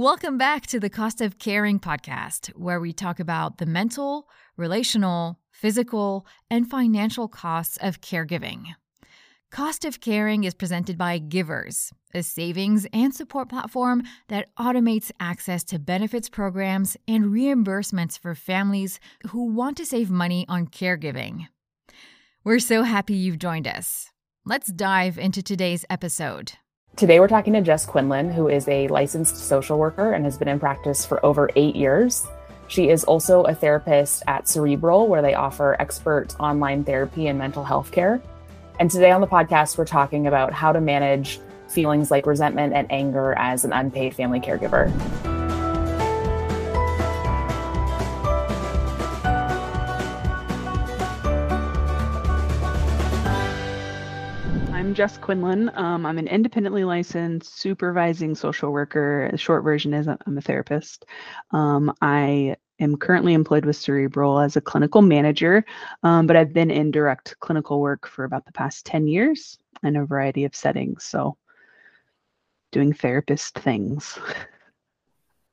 Welcome back to the Cost of Caring podcast, where we talk about the mental, relational, physical, and financial costs of caregiving. Cost of Caring is presented by Givers, a savings and support platform that automates access to benefits programs and reimbursements for families who want to save money on caregiving. We're so happy you've joined us. Let's dive into today's episode. Today, we're talking to Jess Quinlan, who is a licensed social worker and has been in practice for over eight years. She is also a therapist at Cerebral, where they offer expert online therapy and mental health care. And today on the podcast, we're talking about how to manage feelings like resentment and anger as an unpaid family caregiver. I'm Jess Quinlan. Um, I'm an independently licensed supervising social worker. The short version is I'm a therapist. Um, I am currently employed with Cerebral as a clinical manager, um, but I've been in direct clinical work for about the past 10 years in a variety of settings. So, doing therapist things.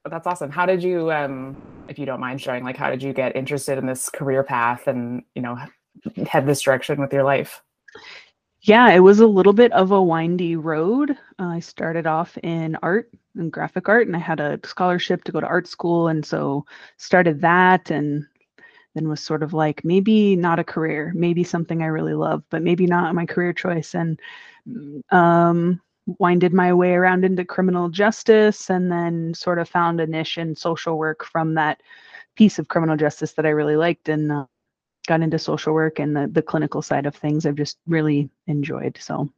That's awesome. How did you, um, if you don't mind sharing, like how did you get interested in this career path and you know head this direction with your life? Yeah, it was a little bit of a windy road. Uh, I started off in art and graphic art, and I had a scholarship to go to art school, and so started that, and then was sort of like maybe not a career, maybe something I really love, but maybe not my career choice, and um, winded my way around into criminal justice, and then sort of found a niche in social work from that piece of criminal justice that I really liked, and uh, got into social work and the, the clinical side of things I've just really enjoyed. So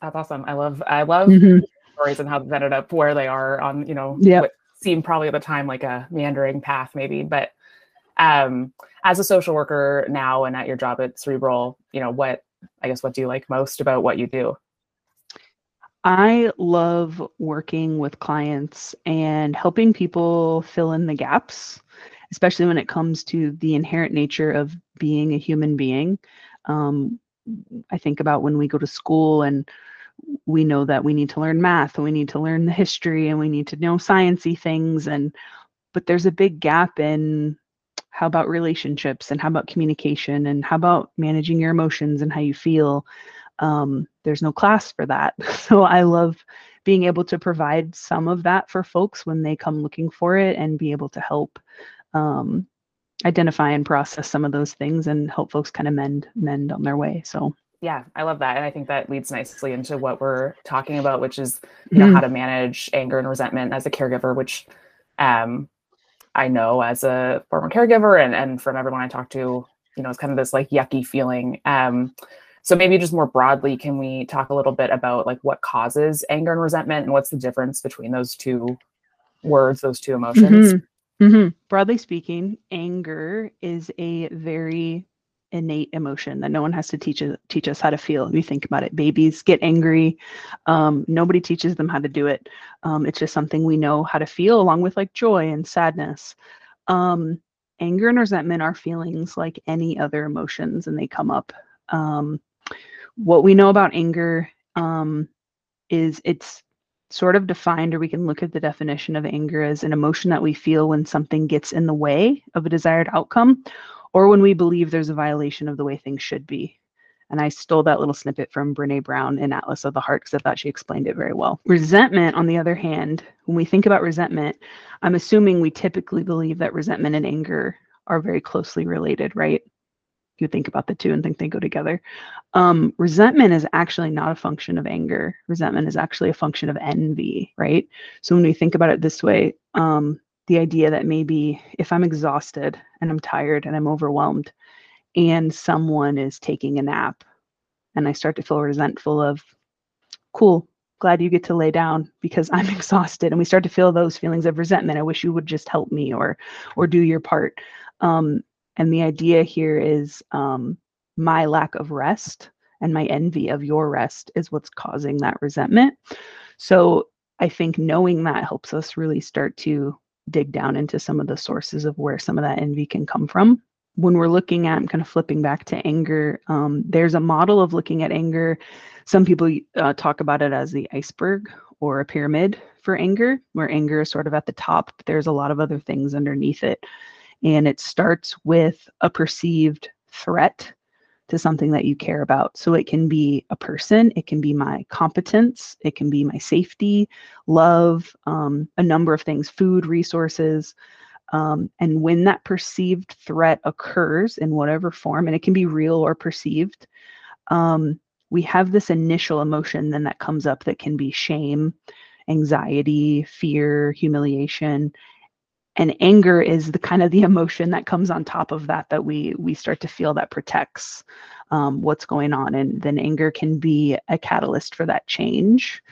that's awesome. I love I love mm-hmm. stories and how they've ended up where they are on, you know, yep. what seemed probably at the time like a meandering path maybe. But um as a social worker now and at your job at Cerebral, you know, what I guess what do you like most about what you do? I love working with clients and helping people fill in the gaps especially when it comes to the inherent nature of being a human being. Um, I think about when we go to school and we know that we need to learn math and we need to learn the history and we need to know sciency things and but there's a big gap in how about relationships and how about communication and how about managing your emotions and how you feel um, there's no class for that so i love being able to provide some of that for folks when they come looking for it and be able to help um, identify and process some of those things and help folks kind of mend mend on their way so yeah i love that and i think that leads nicely into what we're talking about which is you know mm-hmm. how to manage anger and resentment as a caregiver which um i know as a former caregiver and and from everyone i talk to you know it's kind of this like yucky feeling um so maybe just more broadly can we talk a little bit about like what causes anger and resentment and what's the difference between those two words those two emotions mm-hmm. Mm-hmm. Broadly speaking, anger is a very innate emotion that no one has to teach teach us how to feel. You think about it, babies get angry. Um, nobody teaches them how to do it. Um, it's just something we know how to feel, along with like joy and sadness. Um, anger and resentment are feelings like any other emotions, and they come up. Um, what we know about anger um, is it's sort of defined, or we can look at the definition of anger as an emotion that we feel when something gets in the way of a desired outcome or when we believe there's a violation of the way things should be. And I stole that little snippet from Brene Brown in Atlas of the Heart because I thought she explained it very well. Resentment, on the other hand, when we think about resentment, I'm assuming we typically believe that resentment and anger are very closely related, right? You think about the two and think they go together. Um, resentment is actually not a function of anger. Resentment is actually a function of envy, right? So when we think about it this way, um, the idea that maybe if I'm exhausted and I'm tired and I'm overwhelmed and someone is taking a nap and I start to feel resentful of, cool, glad you get to lay down because I'm exhausted. And we start to feel those feelings of resentment. I wish you would just help me or or do your part. Um, and the idea here is um, my lack of rest and my envy of your rest is what's causing that resentment. So I think knowing that helps us really start to dig down into some of the sources of where some of that envy can come from. When we're looking at, I'm kind of flipping back to anger, um, there's a model of looking at anger. Some people uh, talk about it as the iceberg or a pyramid for anger, where anger is sort of at the top, but there's a lot of other things underneath it. And it starts with a perceived threat to something that you care about. So it can be a person, it can be my competence, it can be my safety, love, um, a number of things, food, resources. Um, and when that perceived threat occurs in whatever form, and it can be real or perceived, um, we have this initial emotion then that comes up that can be shame, anxiety, fear, humiliation and anger is the kind of the emotion that comes on top of that that we we start to feel that protects um, what's going on. And then anger can be a catalyst for that change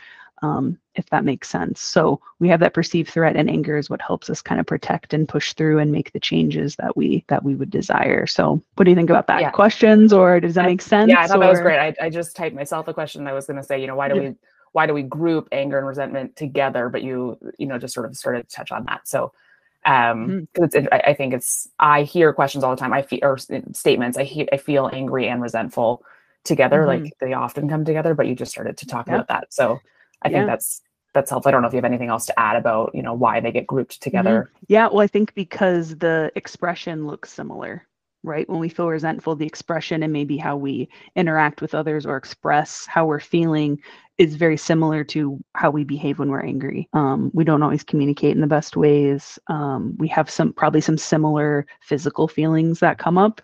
um, if that makes sense. So we have that perceived threat and anger is what helps us kind of protect and push through and make the changes that we that we would desire. So what do you think about that? Yeah. questions or does that make sense yeah i thought or? that was great. I, I just typed myself a question i was going to say you know why do we why do we group anger and resentment together? But you you know just sort of started to touch on that. So um because mm-hmm. it's I, think it's i hear questions all the time i feel or statements i hear i feel angry and resentful together mm-hmm. like they often come together but you just started to talk about that so i yeah. think that's that's helpful i don't know if you have anything else to add about you know why they get grouped mm-hmm. together mm-hmm. yeah well i think because the expression looks similar right? When we feel resentful, the expression and maybe how we interact with others or express how we're feeling is very similar to how we behave when we're angry. Um, we don't always communicate in the best ways. Um, we have some probably some similar physical feelings that come up.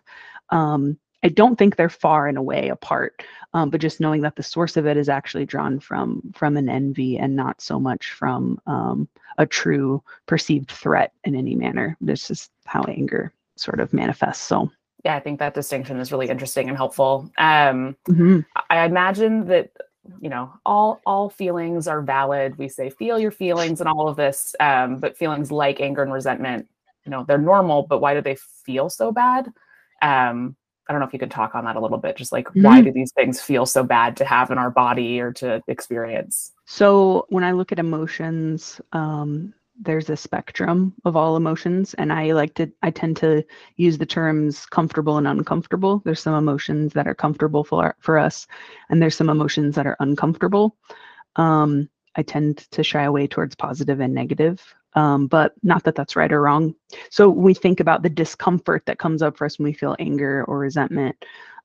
Um, I don't think they're far and away apart, um, but just knowing that the source of it is actually drawn from from an envy and not so much from um, a true perceived threat in any manner. This is how anger sort of manifests. So yeah, I think that distinction is really interesting and helpful. Um, mm-hmm. I imagine that you know all all feelings are valid. We say feel your feelings and all of this, um, but feelings like anger and resentment, you know, they're normal. But why do they feel so bad? Um, I don't know if you could talk on that a little bit. Just like mm-hmm. why do these things feel so bad to have in our body or to experience? So when I look at emotions, um, there's a spectrum of all emotions and i like to i tend to use the terms comfortable and uncomfortable. There's some emotions that are comfortable for for us and there's some emotions that are uncomfortable. Um, i tend to shy away towards positive and negative um, but not that that's right or wrong. So we think about the discomfort that comes up for us when we feel anger or resentment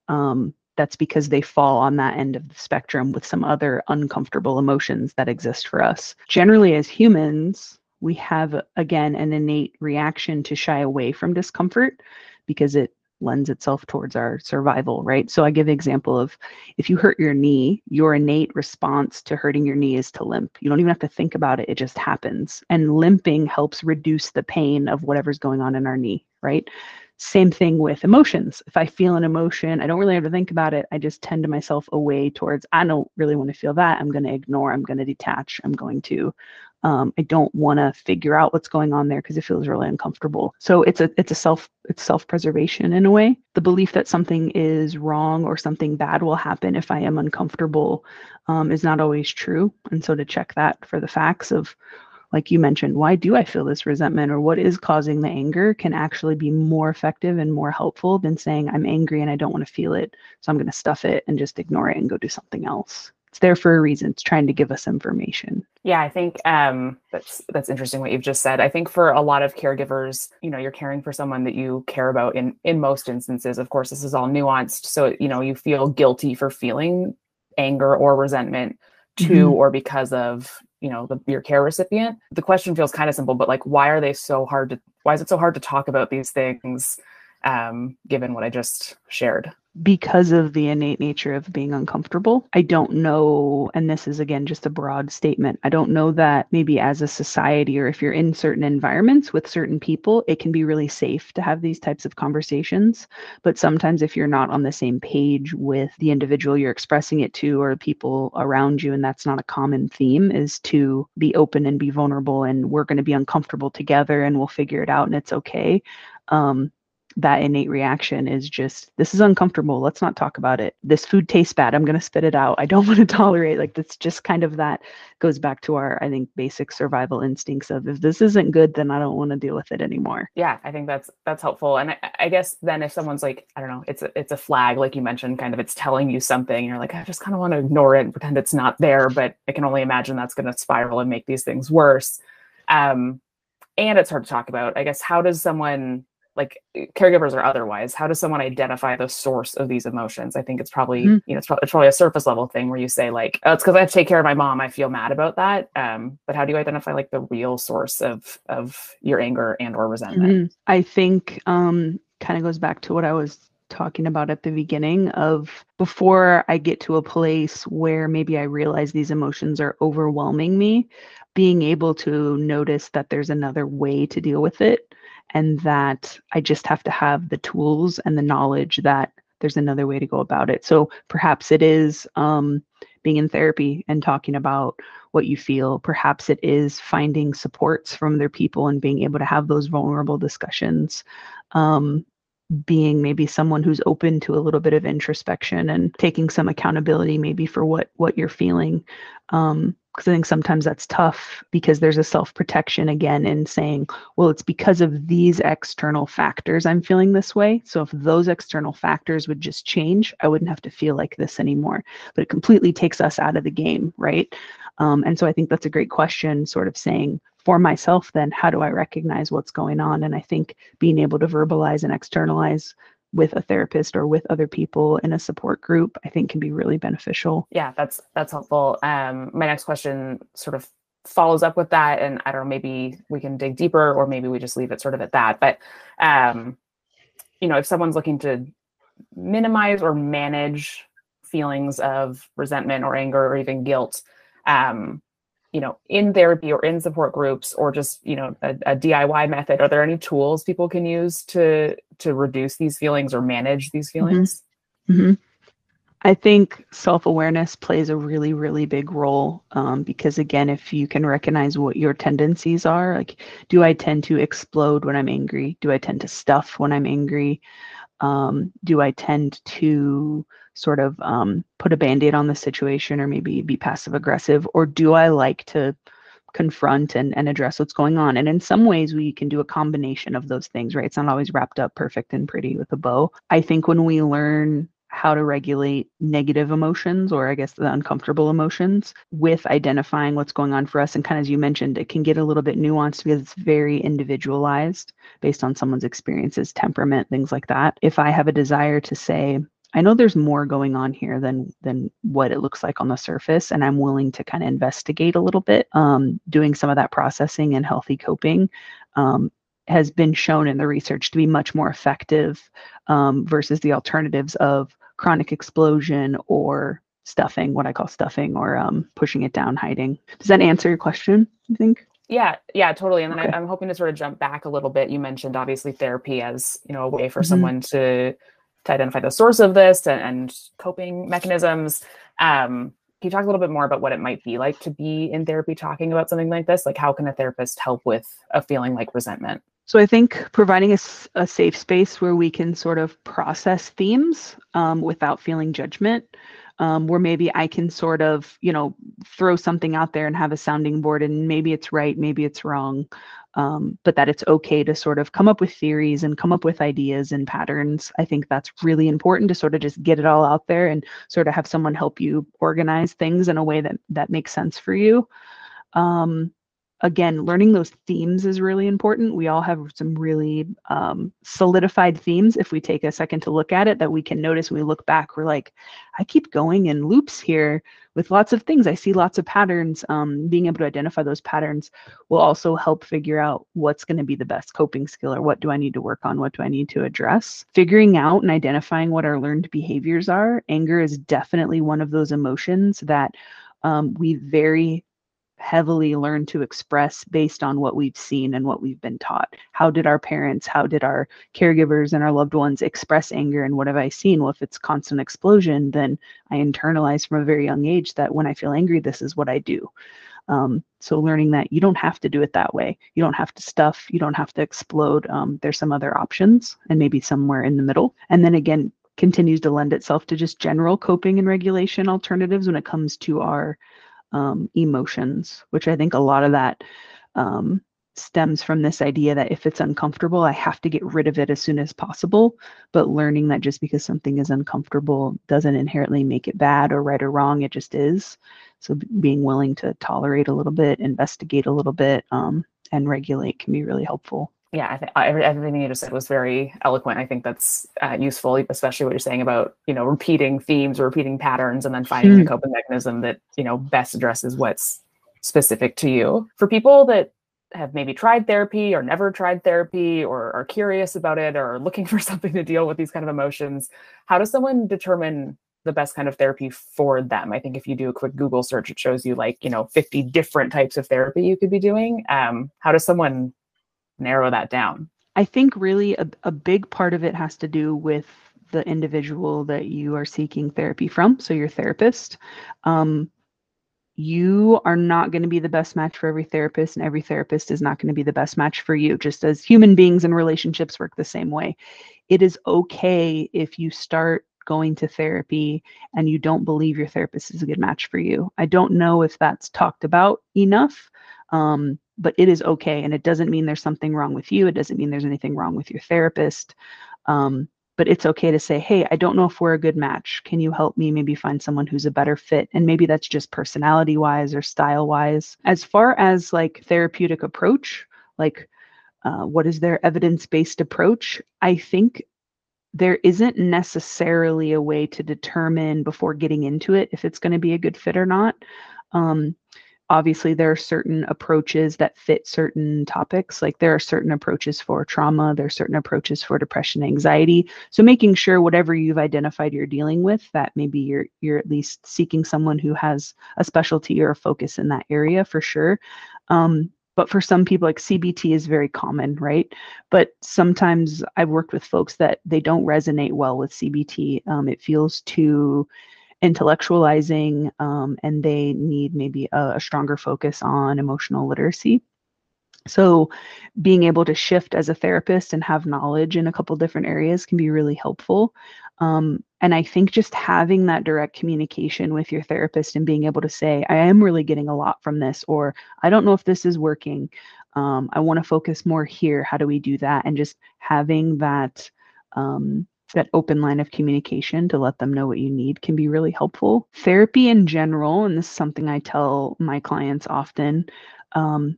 um, that's because they fall on that end of the spectrum with some other uncomfortable emotions that exist for us. Generally as humans we have again an innate reaction to shy away from discomfort because it lends itself towards our survival right? So i give example of if you hurt your knee your innate response to hurting your knee is to limp. You don't even have to think about it it just happens. And limping helps reduce the pain of whatever's going on in our knee right? Same thing with emotions. If i feel an emotion i don't really have to think about it. I just tend to myself away towards i don't really want to feel that. I'm going to ignore. I'm going to detach. I'm going to um, i don't want to figure out what's going on there because it feels really uncomfortable. So it's a it's a self it's self-preservation in a way. The belief that something is wrong or something bad will happen if i am uncomfortable um, is not always true. And so to check that for the facts of like you mentioned why do i feel this resentment or what is causing the anger can actually be more effective and more helpful than saying i'm angry and i don't want to feel it so i'm going to stuff it and just ignore it and go do something else it's there for a reason. It's trying to give us information. Yeah, I think um, that's that's interesting what you've just said. I think for a lot of caregivers, you know, you're caring for someone that you care about. In in most instances, of course, this is all nuanced. So you know, you feel guilty for feeling anger or resentment to mm-hmm. or because of you know the, your care recipient. The question feels kind of simple, but like, why are they so hard to? Why is it so hard to talk about these things? Um, given what I just shared because of the innate nature of being uncomfortable. I don't know, and this is again just a broad statement. I don't know that maybe as a society or if you're in certain environments with certain people, it can be really safe to have these types of conversations. But sometimes if you're not on the same page with the individual you're expressing it to or people around you, and that's not a common theme, is to be open and be vulnerable and we're going to be uncomfortable together and we'll figure it out and it's okay. Um, that innate reaction is just this is uncomfortable. Let's not talk about it. This food tastes bad. I'm going to spit it out. I don't want to tolerate like that's just kind of that goes back to our i think basic survival instincts of if this isn't good then i don't want to deal with it anymore. Yeah i think that's that's helpful. And I, I, guess then if someone's like i don't know it's a, it's a flag like you mentioned kind of it's telling you something you're like i just kind of want to ignore it and pretend it's not there but i can only imagine that's going to spiral and make these things worse. Um and it's hard to talk about. I guess how does someone like caregivers or otherwise how does someone identify the source of these emotions i think it's probably mm-hmm. you know it's, pro- it's, probably a surface level thing where you say like oh it's because i have to take care of my mom i feel mad about that um, but how do you identify like the real source of of your anger and or resentment mm-hmm. i think um kind of goes back to what i was talking about at the beginning of before i get to a place where maybe i realize these emotions are overwhelming me being able to notice that there's another way to deal with it and that I just have to have the tools and the knowledge that there's another way to go about it. So perhaps it is um, being in therapy and talking about what you feel. Perhaps it is finding supports from other people and being able to have those vulnerable discussions. Um, being maybe someone who's open to a little bit of introspection and taking some accountability maybe for what what you're feeling um, because I think sometimes that's tough because there's a self protection again in saying, well, it's because of these external factors I'm feeling this way. So if those external factors would just change, I wouldn't have to feel like this anymore. But it completely takes us out of the game, right? Um, and so I think that's a great question, sort of saying, for myself, then how do I recognize what's going on? And I think being able to verbalize and externalize with a therapist or with other people in a support group i think can be really beneficial. Yeah that's that's helpful. Um my next question sort of follows up with that and i don't know maybe we can dig deeper or maybe we just leave it sort of at that but um you know if someone's looking to minimize or manage feelings of resentment or anger or even guilt um you know in therapy or in support groups or just you know a, a, diy method are there any tools people can use to to reduce these feelings or manage these mm-hmm. feelings mm-hmm. Mm-hmm. i think self-awareness plays a really really big role um, because again if you can recognize what your tendencies are like do i tend to explode when i'm angry do i tend to stuff when i'm angry um, do i tend to sort of um, put a band-aid on the situation or maybe be passive aggressive or do i like to confront and, and address what's going on? And in some ways we can do a combination of those things right? It's not always wrapped up perfect and pretty with a bow. I think when we learn how to regulate negative emotions or i guess the uncomfortable emotions with identifying what's going on for us and kind of as you mentioned it can get a little bit nuanced because it's very individualized based on someone's experiences temperament things like that. If i have a desire to say I know there's more going on here than than what it looks like on the surface, and I'm willing to kind of investigate a little bit. Um, doing some of that processing and healthy coping um, has been shown in the research to be much more effective um, versus the alternatives of chronic explosion or stuffing, what I call stuffing, or um, pushing it down, hiding. Does that answer your question? You think? Yeah, yeah, totally. And then okay. I, am hoping to sort of jump back a little bit. You mentioned obviously therapy as you know a way for mm-hmm. someone to to identify the source of this and, and coping mechanisms. Um, can you talk a little bit more about what it might be like to be in therapy talking about something like this? Like, how can a therapist help with a feeling like resentment? So, I think providing a, a safe space where we can sort of process themes um, without feeling judgment, um, where maybe I can sort of, you know, throw something out there and have a sounding board, and maybe it's right, maybe it's wrong um, but that it's okay to sort of come up with theories and come up with ideas and patterns. I think that's really important to sort of just get it all out there and sort of have someone help you organize things in a way that that makes sense for you. Um, again, learning those themes is really important. We all have some really um, solidified themes. If we take a second to look at it, that we can notice when we look back, we're like, I keep going in loops here with lots of things. I see lots of patterns. Um, being able to identify those patterns will also help figure out what's going to be the best coping skill or what do I need to work on? What do I need to address? Figuring out and identifying what our learned behaviors are. Anger is definitely one of those emotions that um, we very heavily learn to express based on what we've seen and what we've been taught. How did our parents, how did our caregivers and our loved ones express anger and what have I seen? Well, if it's constant explosion, then I internalize from a very young age that when I feel angry, this is what I do. Um, so learning that you don't have to do it that way. You don't have to stuff. You don't have to explode. Um, there's some other options, and maybe somewhere in the middle. And then again, continues to lend itself to just general coping and regulation alternatives when it comes to our um, emotions, which I think a lot of that um, stems from this idea that if it's uncomfortable, I have to get rid of it as soon as possible. But learning that just because something is uncomfortable doesn't inherently make it bad or right or wrong, it just is. So being willing to tolerate a little bit, investigate a little bit, um, and regulate can be really helpful. Yeah, I think everything you just said was very eloquent. I think that's uh, useful, especially what you're saying about you know repeating themes or repeating patterns, and then finding mm. a coping mechanism that you know best addresses what's specific to you. For people that have maybe tried therapy or never tried therapy or are curious about it or looking for something to deal with these kind of emotions, how does someone determine the best kind of therapy for them? I think if you do a quick Google search, it shows you like, you know, 50 different types of therapy you could be doing. Um, how does someone narrow that down? I think really a, a big part of it has to do with the individual that you are seeking therapy from. So your therapist. Um, you are not going to be the best match for every therapist, and every therapist is not going to be the best match for you, just as human beings and relationships work the same way. It is okay if you start going to therapy and you don't believe your therapist is a good match for you. I don't know if that's talked about enough, um, but it is okay. And it doesn't mean there's something wrong with you, it doesn't mean there's anything wrong with your therapist. Um, but it's okay to say, hey, I don't know if we're a good match. Can you help me maybe find someone who's a better fit? And maybe that's just personality wise or style wise. As far as like therapeutic approach, like uh, what is their evidence based approach? I think there isn't necessarily a way to determine before getting into it if it's going to be a good fit or not. Um, obviously there are certain approaches that fit certain topics like there are certain approaches for trauma there are certain approaches for depression anxiety. So making sure whatever you've identified you're dealing with that maybe you're you're at least seeking someone who has a specialty or a focus in that area for sure. Um, but for some people like cbt is very common right? But sometimes i've worked with folks that they don't resonate well with cbt um, it feels too intellectualizing um, and they need maybe a, a stronger focus on emotional literacy. So, being able to shift as a therapist and have knowledge in a couple different areas can be really helpful. Um, and I think just having that direct communication with your therapist and being able to say, I am really getting a lot from this, or I don't know if this is working. Um, I want to focus more here. How do we do that? And just having that um, that open line of communication to let them know what you need can be really helpful. Therapy in general, and this is something I tell my clients often, um,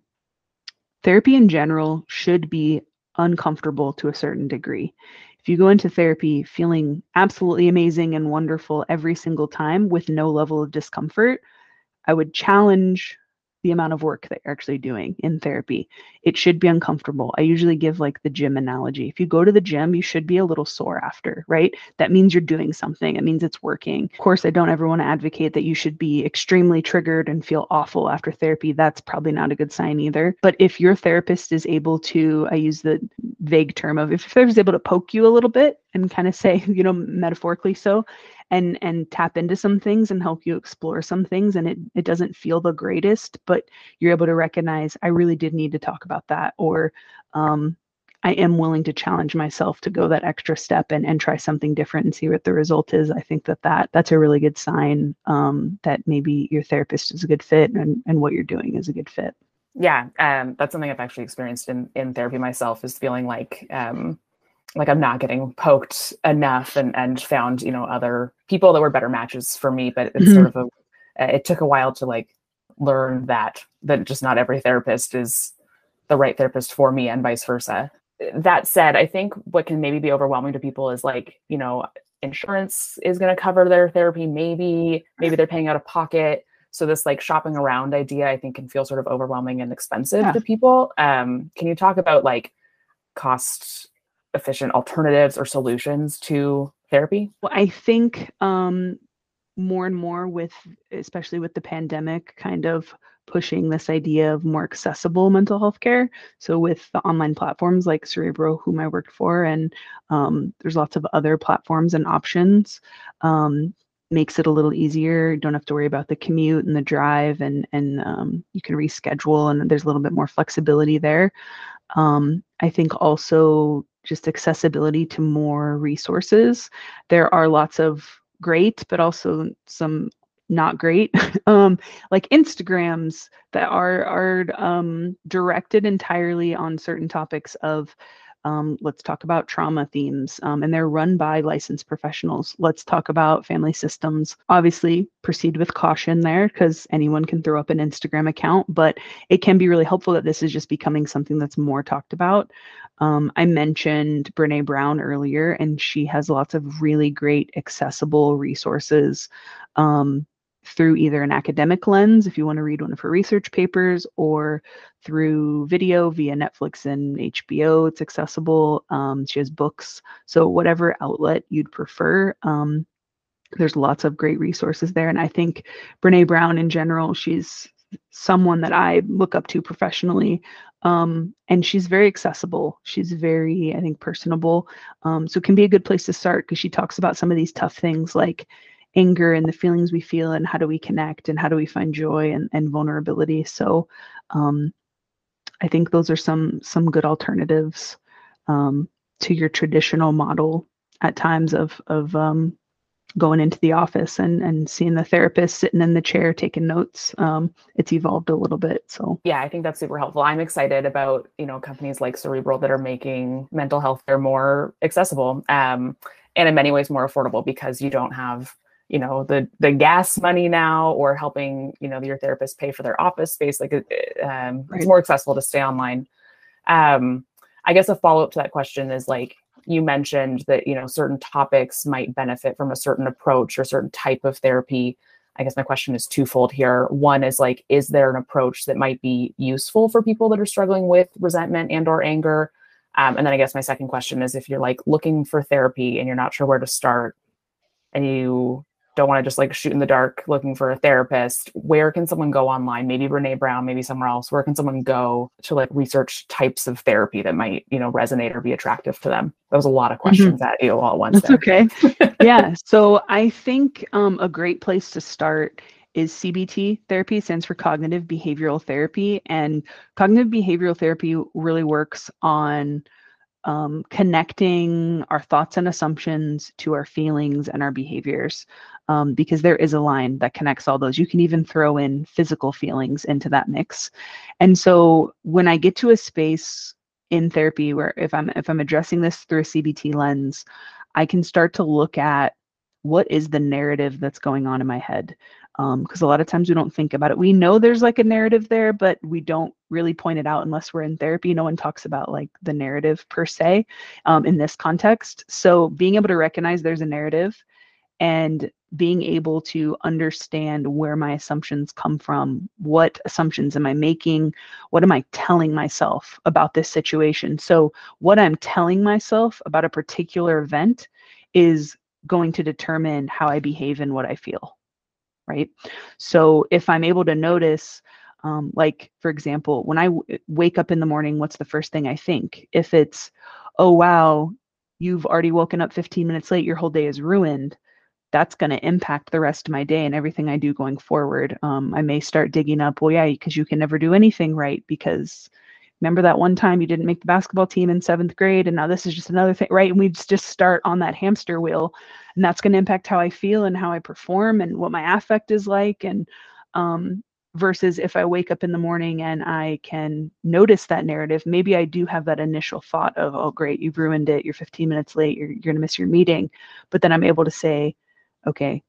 therapy in general should be uncomfortable to a certain degree. If you go into therapy feeling absolutely amazing and wonderful every single time with no level of discomfort, I would challenge the amount of work that you're actually doing in therapy. It should be uncomfortable. I usually give like the gym analogy. If you go to the gym, you should be a little sore after, right? That means you're doing something. It means it's working. Of course, I don't ever want to advocate that you should be extremely triggered and feel awful after therapy. That's probably not a good sign either. But if your therapist is able to, I use the vague term of if they're able to poke you a little bit and kind of say, you know, metaphorically so, and and tap into some things and help you explore some things and it it doesn't feel the greatest but you're able to recognize i really did need to talk about that or um, i am willing to challenge myself to go that extra step and, and try something different and see what the result is. I think that, that that's a really good sign um, that maybe your therapist is a good fit and, and what you're doing is a good fit. Yeah um, that's something i've actually experienced in in therapy myself is feeling like um, like I'm not getting poked enough and and found you know other people that were better matches for me but it's mm-hmm. sort of a it took a while to like learn that that just not every therapist is the right therapist for me and vice versa that said i think what can maybe be overwhelming to people is like you know insurance is going to cover their therapy maybe maybe they're paying out of pocket so this like shopping around idea i think can feel sort of overwhelming and expensive yeah. to people um, can you talk about like cost efficient alternatives or solutions to therapy? Well, I think um, more and more with, especially with the pandemic, kind of pushing this idea of more accessible mental health care. So with the online platforms like Cerebral, whom I worked for, and um, there's lots of other platforms and options. Um, makes it a little easier. You don't have to worry about the commute and the drive, and and um, you can reschedule, and there's a little bit more flexibility there. Um, I think also just accessibility to more resources. There are lots of great, but also some not great um like instagrams that are are um directed entirely on certain topics of um, let's talk about trauma themes um, and they're run by licensed professionals. Let's talk about family systems. Obviously proceed with caution there because anyone can throw up an instagram account but it can be really helpful that this is just becoming something that's more talked about. Um, i mentioned brene brown earlier and she has lots of really great accessible resources. Um, through either an academic lens, if you want to read one of her research papers, or through video via Netflix and HBO. It's accessible. Um, she has books. So, whatever outlet you'd prefer, um, there's lots of great resources there. And I think Brene Brown in general, she's someone that I look up to professionally. Um, and she's very accessible. She's very, I think, personable. Um, so it can be a good place to start because she talks about some of these tough things like anger and the feelings we feel and how do we connect and how do we find joy and, and vulnerability. So um, i think those are some some good alternatives um, to your traditional model at times of of um, going into the office and and seeing the therapist sitting in the chair taking notes. Um, it's evolved a little bit so. Yeah i think that's super helpful. I'm excited about you know companies like cerebral that are making mental health care more accessible um, and in many ways more affordable because you don't have you know the the gas money now or helping you know your therapist pay for their office space like um, right. it's more accessible to stay online. Um, i guess a follow-up to that question is like you mentioned that you know certain topics might benefit from a certain approach or certain type of therapy. I guess my question is twofold here. One is like is there an approach that might be useful for people that are struggling with resentment and or anger? Um, and then i guess my second question is if you're like looking for therapy and you're not sure where to start and you don't want to just like shoot in the dark looking for a therapist, where can someone go online? Maybe Brene Brown, maybe somewhere else. Where can someone go to like research types of therapy that might, you know, resonate or be attractive to them? That was a lot of mm-hmm. questions mm-hmm. at you all at once. That's okay. yeah. So I think um, a great place to start is CBT therapy, stands for cognitive behavioral therapy. And cognitive behavioral therapy really works on um, connecting our thoughts and assumptions to our feelings and our behaviors um, because there is a line that connects all those. You can even throw in physical feelings into that mix. And so when I get to a space in therapy where if I'm if I'm addressing this through a CBT lens, I can start to look at what is the narrative that's going on in my head because um, a lot of times we don't think about it. We know there's like a narrative there, but we don't really point it out unless we're in therapy. No one talks about like the narrative per se um, in this context. So being able to recognize there's a narrative and being able to understand where my assumptions come from, what assumptions am I making, what am I telling myself about this situation. So what I'm telling myself about a particular event is going to determine how I behave and what I feel right? So if I'm able to notice, um, like for example, when I wake up in the morning, what's the first thing I think? If it's, oh wow, you've already woken up 15 minutes late, your whole day is ruined. That's going to impact the rest of my day and everything I do going forward. Um, I may start digging up, well, yeah, because you can never do anything right because remember that one time you didn't make the basketball team in seventh grade and now this is just another thing right? And we just start on that hamster wheel and that's going to impact how i feel and how i perform and what my affect is like and um, versus if i wake up in the morning and i can notice that narrative maybe i do have that initial thought of oh great you've ruined it. You're 15 minutes late. You're, you're going to miss your meeting. But then i'm able to say okay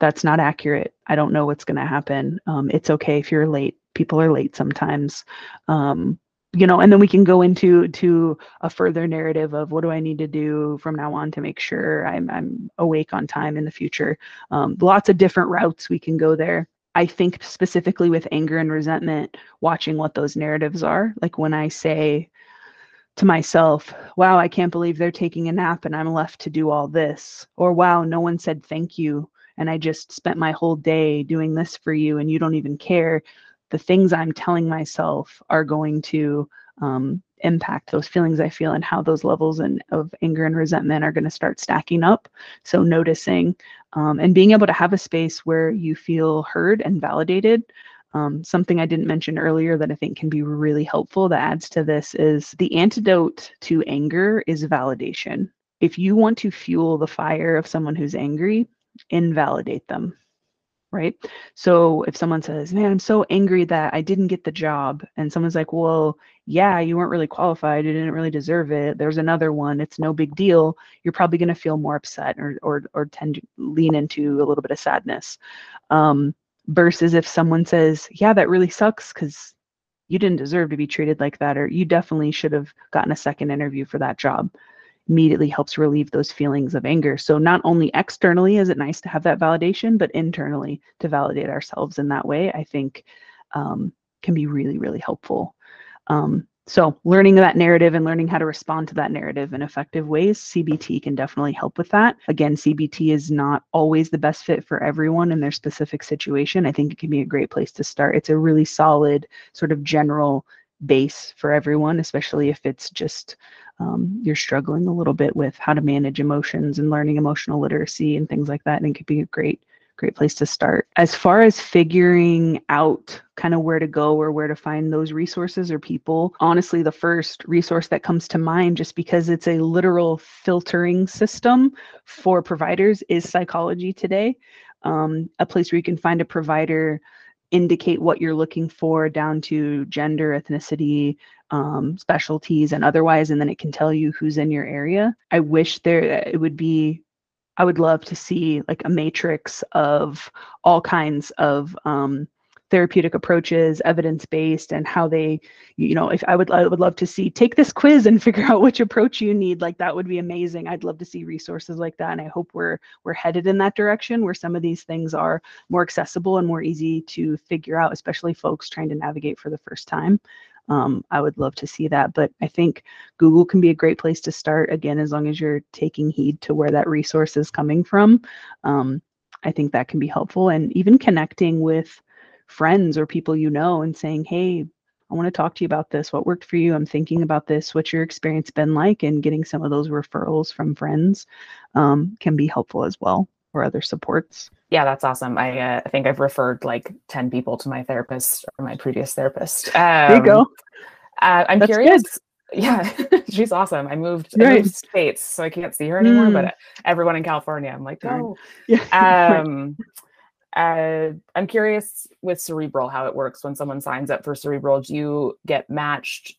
that's not accurate. I don't know what's going to happen. Um, it's okay if you're late. People are late sometimes. Um, you know and then we can go into to a further narrative of what do i need to do from now on to make sure i'm, I'm awake on time in the future. Um, lots of different routes we can go there. I think specifically with anger and resentment watching what those narratives are. Like when i say to myself wow i can't believe they're taking a nap and i'm left to do all this. Or wow no one said thank you and i just spent my whole day doing this for you and you don't even care the things I'm telling myself are going to um, impact those feelings I feel and how those levels and of anger and resentment are going to start stacking up. So noticing um, and being able to have a space where you feel heard and validated. Um, something I didn't mention earlier that I think can be really helpful that adds to this is the antidote to anger is validation. If you want to fuel the fire of someone who's angry, invalidate them right? So if someone says, "Man, I'm so angry that I didn't get the job," and someone's like, "Well, yeah, you weren't really qualified. You didn't really deserve it. There's another one. It's no big deal." You're probably going to feel more upset or or or tend to lean into a little bit of sadness. Um, versus if someone says, "Yeah, that really sucks because you didn't deserve to be treated like that," or "You definitely should have gotten a second interview for that job." Immediately helps relieve those feelings of anger. So not only externally is it nice to have that validation, but internally to validate ourselves in that way, I think um, can be really, really helpful. Um, so learning that narrative and learning how to respond to that narrative in effective ways, CBT can definitely help with that. Again, CBT is not always the best fit for everyone in their specific situation. I think it can be a great place to start. It's a really solid sort of general base for everyone, especially if it's just um, you're struggling a little bit with how to manage emotions and learning emotional literacy and things like that. And it could be a great, great place to start. As far as figuring out kind of where to go or where to find those resources or people, honestly, the first resource that comes to mind, just because it's a literal filtering system for providers, is Psychology Today. Um, a place where you can find a provider indicate what you're looking for down to gender, ethnicity, um, specialties, and otherwise, and then it can tell you who's in your area. I wish there it would be. I would love to see like a matrix of all kinds of um, therapeutic approaches, evidence based, and how they, you know, if I would I would love to see take this quiz and figure out which approach you need. Like that would be amazing. I'd love to see resources like that, and I hope we're we're headed in that direction where some of these things are more accessible and more easy to figure out, especially folks trying to navigate for the first time. Um, I would love to see that. But I think Google can be a great place to start, again, as long as you're taking heed to where that resource is coming from. Um, I think that can be helpful. And even connecting with friends or people you know and saying, hey, I want to talk to you about this. What worked for you? I'm thinking about this. What's your experience been like? And getting some of those referrals from friends um, can be helpful as well, or other supports. Yeah, that's awesome. I, uh, I think I've referred like 10 people to my therapist or my previous therapist. Um, there you go. Um, uh, I'm that's curious. Good. Yeah, she's awesome. I moved, right. I moved states, so I can't see her anymore. Mm. But everyone in California, I'm like, oh. Yeah. Um, uh, I'm curious with Cerebral how it works when someone signs up for Cerebral. Do you get matched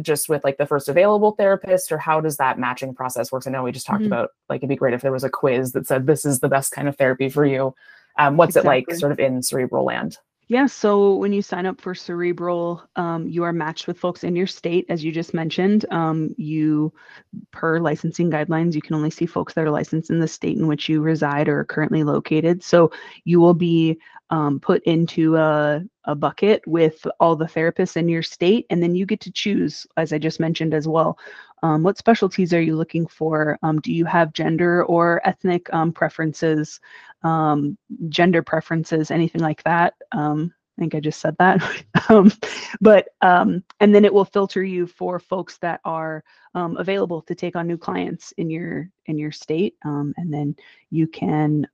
just with like the first available therapist, or how does that matching process work? I know we just talked mm-hmm. about like it'd be great if there was a quiz that said this is the best kind of therapy for you. Um, what's exactly. it like, sort of in Cerebral land? Yeah, so when you sign up for Cerebral, um, you are matched with folks in your state, as you just mentioned. Um, you, per licensing guidelines, you can only see folks that are licensed in the state in which you reside or are currently located. So you will be um, put into a, a bucket with all the therapists in your state, and then you get to choose, as I just mentioned as well, um, what specialties are you looking for? Um, do you have gender or ethnic um, preferences, um, gender preferences, anything like that? Um, I think I just said that. Um, but and then it will filter you for folks that are available to take on new clients in your in your state, and then you can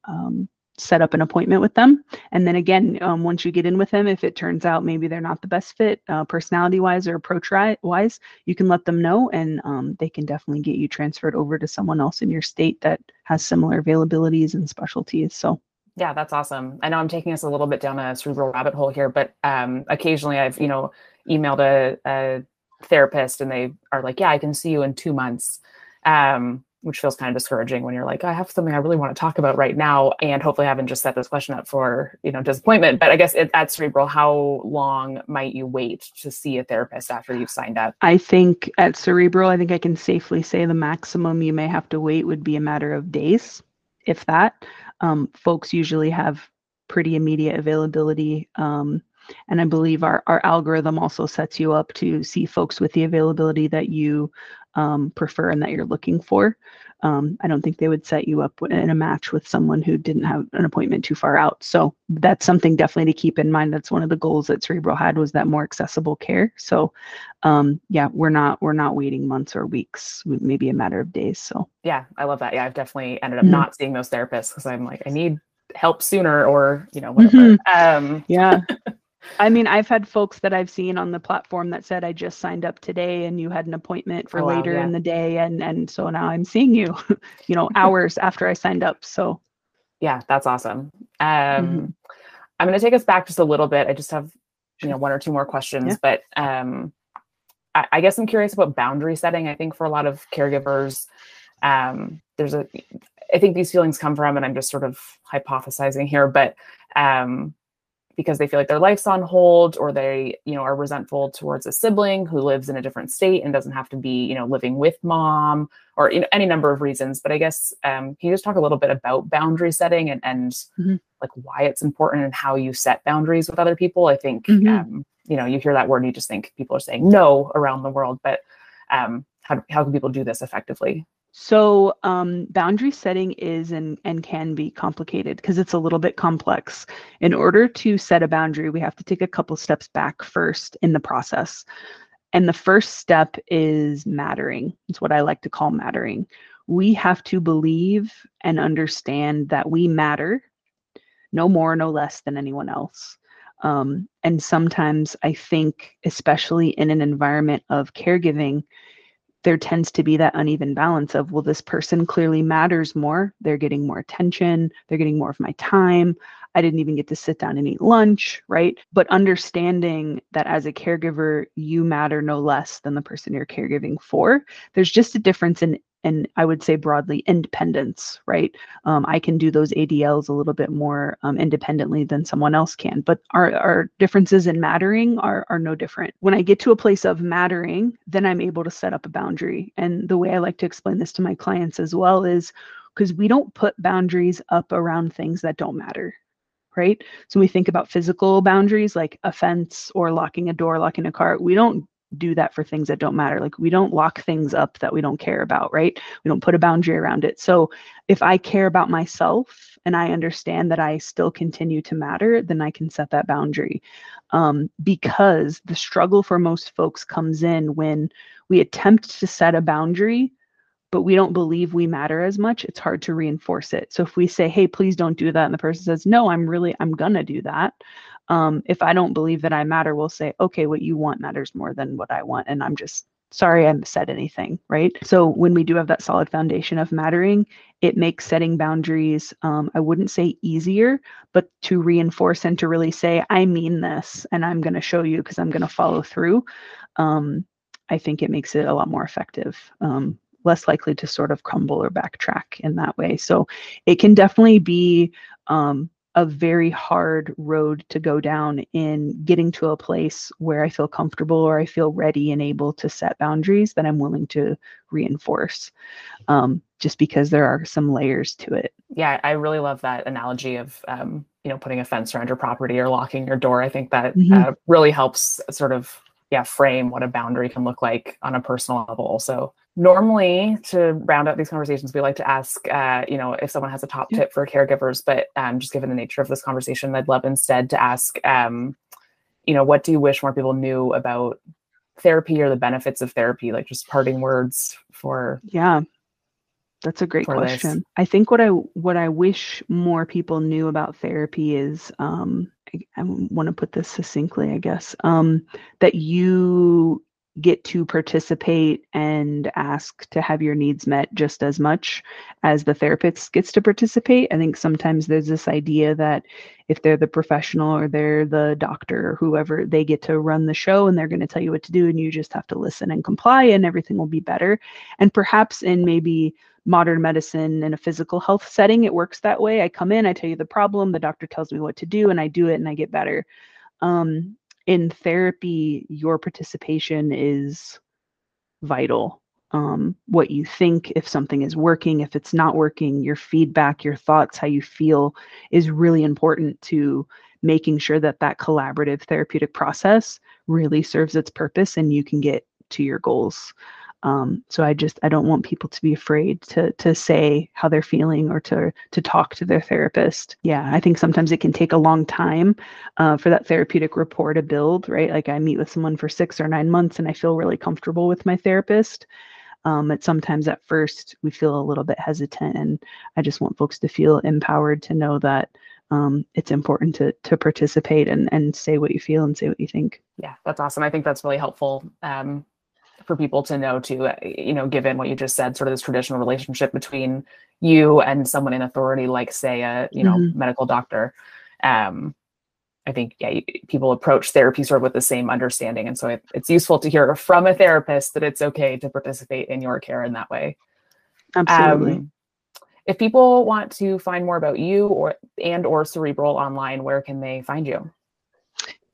set up an appointment with them. And then again, um, once you get in with them, if it turns out maybe they're not the best fit uh, personality wise or approach wise, you can let them know and um, they can definitely get you transferred over to someone else in your state that has similar availabilities and specialties. So yeah, that's awesome. I know I'm taking us a little bit down a cerebral rabbit hole here, but um, occasionally I've, you know, emailed a, a, therapist and they are like, yeah, I can see you in two months. Um, which feels kind of discouraging when you're like, I have something I really want to talk about right now, and hopefully I haven't just set this question up for you know disappointment. But I guess it, at Cerebral, how long might you wait to see a therapist after you've signed up? I think at Cerebral, I think I can safely say the maximum you may have to wait would be a matter of days, if that. Um, folks usually have pretty immediate availability. Um, and I believe our, our algorithm also sets you up to see folks with the availability that you um, prefer and that you're looking for. um, I don't think they would set you up in a match with someone who didn't have an appointment too far out. So that's something definitely to keep in mind. That's one of the goals that Cerebral had was that more accessible care. So um, yeah, we're not we're not waiting months or weeks, maybe a matter of days. So yeah, I love that. Yeah, I've definitely ended up mm-hmm. not seeing those therapists because I'm like I need help sooner or you know whatever. Mm-hmm. Um, yeah. I mean, I've had folks that I've seen on the platform that said I just signed up today and you had an appointment for oh, later wow, yeah. in the day and and so now I'm seeing you, you know, hours after I signed up. So yeah, that's awesome. Um mm-hmm. I'm going to take us back just a little bit. I just have you know one or two more questions, yeah. but um I, I guess I'm curious about boundary setting. I think for a lot of caregivers um there's a I think these feelings come from and I'm just sort of hypothesizing here, but um because they feel like their life's on hold or they you know are resentful towards a sibling who lives in a different state and doesn't have to be you know living with mom or you know any number of reasons but i guess um, can you just talk a little bit about boundary setting and, and mm-hmm. like why it's important and how you set boundaries with other people i think mm-hmm. um, you know you hear that word and you just think people are saying no around the world but um, how, how can people do this effectively so um, boundary setting is and, and can be complicated because it's a little bit complex. In order to set a boundary, we have to take a couple steps back first in the process. And the first step is mattering. It's what I like to call mattering. We have to believe and understand that we matter no more, no less than anyone else. Um, and sometimes I think, especially in an environment of caregiving, there tends to be that uneven balance of well this person clearly matters more. They're getting more attention. They're getting more of my time. I didn't even get to sit down and eat lunch right? But understanding that as a caregiver you matter no less than the person you're caregiving for. There's just a difference in and I would say broadly independence, right? Um, I can do those ADLs a little bit more um, independently than someone else can, but our, our differences in mattering are, are no different. When I get to a place of mattering, then I'm able to set up a boundary. And the way I like to explain this to my clients as well is because we don't put boundaries up around things that don't matter. Right. So we think about physical boundaries like a fence or locking a door, locking a car. We don't do that for things that don't matter. Like we don't lock things up that we don't care about, right? We don't put a boundary around it. So if I care about myself and I understand that I still continue to matter, then I can set that boundary. Um, because the struggle for most folks comes in when we attempt to set a boundary, but we don't believe we matter as much. It's hard to reinforce it. So if we say, hey, please don't do that, and the person says, no, I'm really, I'm gonna do that um, if I don't believe that I matter, we'll say, okay, what you want matters more than what I want. And I'm just sorry I said anything, right? So when we do have that solid foundation of mattering, it makes setting boundaries, um, I wouldn't say easier, but to reinforce and to really say, I mean this and I'm going to show you because I'm going to follow through. Um, I think it makes it a lot more effective. Um, less likely to sort of crumble or backtrack in that way. So it can definitely be um, a very hard road to go down in getting to a place where I feel comfortable or I feel ready and able to set boundaries that I'm willing to reinforce, um, just because there are some layers to it. Yeah, I really love that analogy of um, you know putting a fence around your property or locking your door. I think that mm-hmm. uh, really helps sort of yeah frame what a boundary can look like on a personal level. So normally to round out these conversations we like to ask uh, you know if someone has a top tip for caregivers but um, just given the nature of this conversation i'd love instead to ask um, you know what do you wish more people knew about therapy or the benefits of therapy? Like just parting words for yeah. That's a great question this. i think what i what i wish more people knew about therapy is um, I, I want to put this succinctly i guess um, that you get to participate and ask to have your needs met just as much as the therapist gets to participate. I think sometimes there's this idea that if they're the professional or they're the doctor or whoever, they get to run the show and they're going to tell you what to do and you just have to listen and comply and everything will be better. And perhaps in maybe modern medicine in a physical health setting, it works that way. I come in, I tell you the problem, the doctor tells me what to do, and I do it and I get better. Um, in therapy, your participation is vital. Um, what you think, if something is working, if it's not working, your feedback, your thoughts, how you feel is really important to making sure that that collaborative therapeutic process really serves its purpose and you can get to your goals. Um, so I just I don't want people to be afraid to to say how they're feeling or to to talk to their therapist. Yeah, I think sometimes it can take a long time uh, for that therapeutic rapport to build. Right, like I meet with someone for six or nine months and I feel really comfortable with my therapist. Um, but sometimes at first we feel a little bit hesitant, and I just want folks to feel empowered to know that um, it's important to to participate and and say what you feel and say what you think. Yeah, that's awesome. I think that's really helpful. Um, for people to know too uh, you know given what you just said sort of this traditional relationship between you and someone in authority like say a you know mm-hmm. medical doctor. Um i think yeah people approach therapy sort of with the same understanding and so it, it's useful to hear from a therapist that it's okay to participate in your care in that way. Absolutely. Um, if people want to find more about you or and or cerebral online where can they find you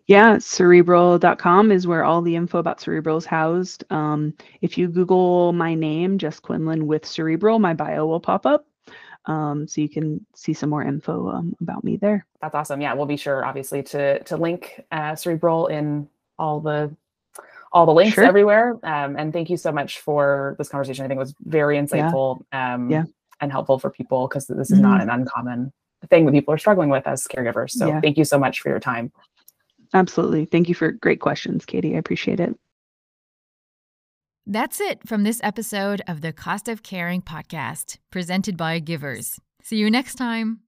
yeah, cerebral.com is where all the info about Cerebral is housed. Um, if you Google my name, Jess Quinlan with Cerebral, my bio will pop up. Um, so you can see some more info um, about me there. That's awesome. Yeah, we'll be sure, obviously, to to link uh, Cerebral in all the all the links sure. everywhere. Um, and thank you so much for this conversation. I think it was very insightful yeah. Um, yeah. and helpful for people because this is mm-hmm. not an uncommon thing that people are struggling with as caregivers. So yeah. thank you so much for your time. Absolutely. Thank you for great questions, Katie. I appreciate it. That's it from this episode of the Cost of Caring podcast, presented by Givers. See you next time.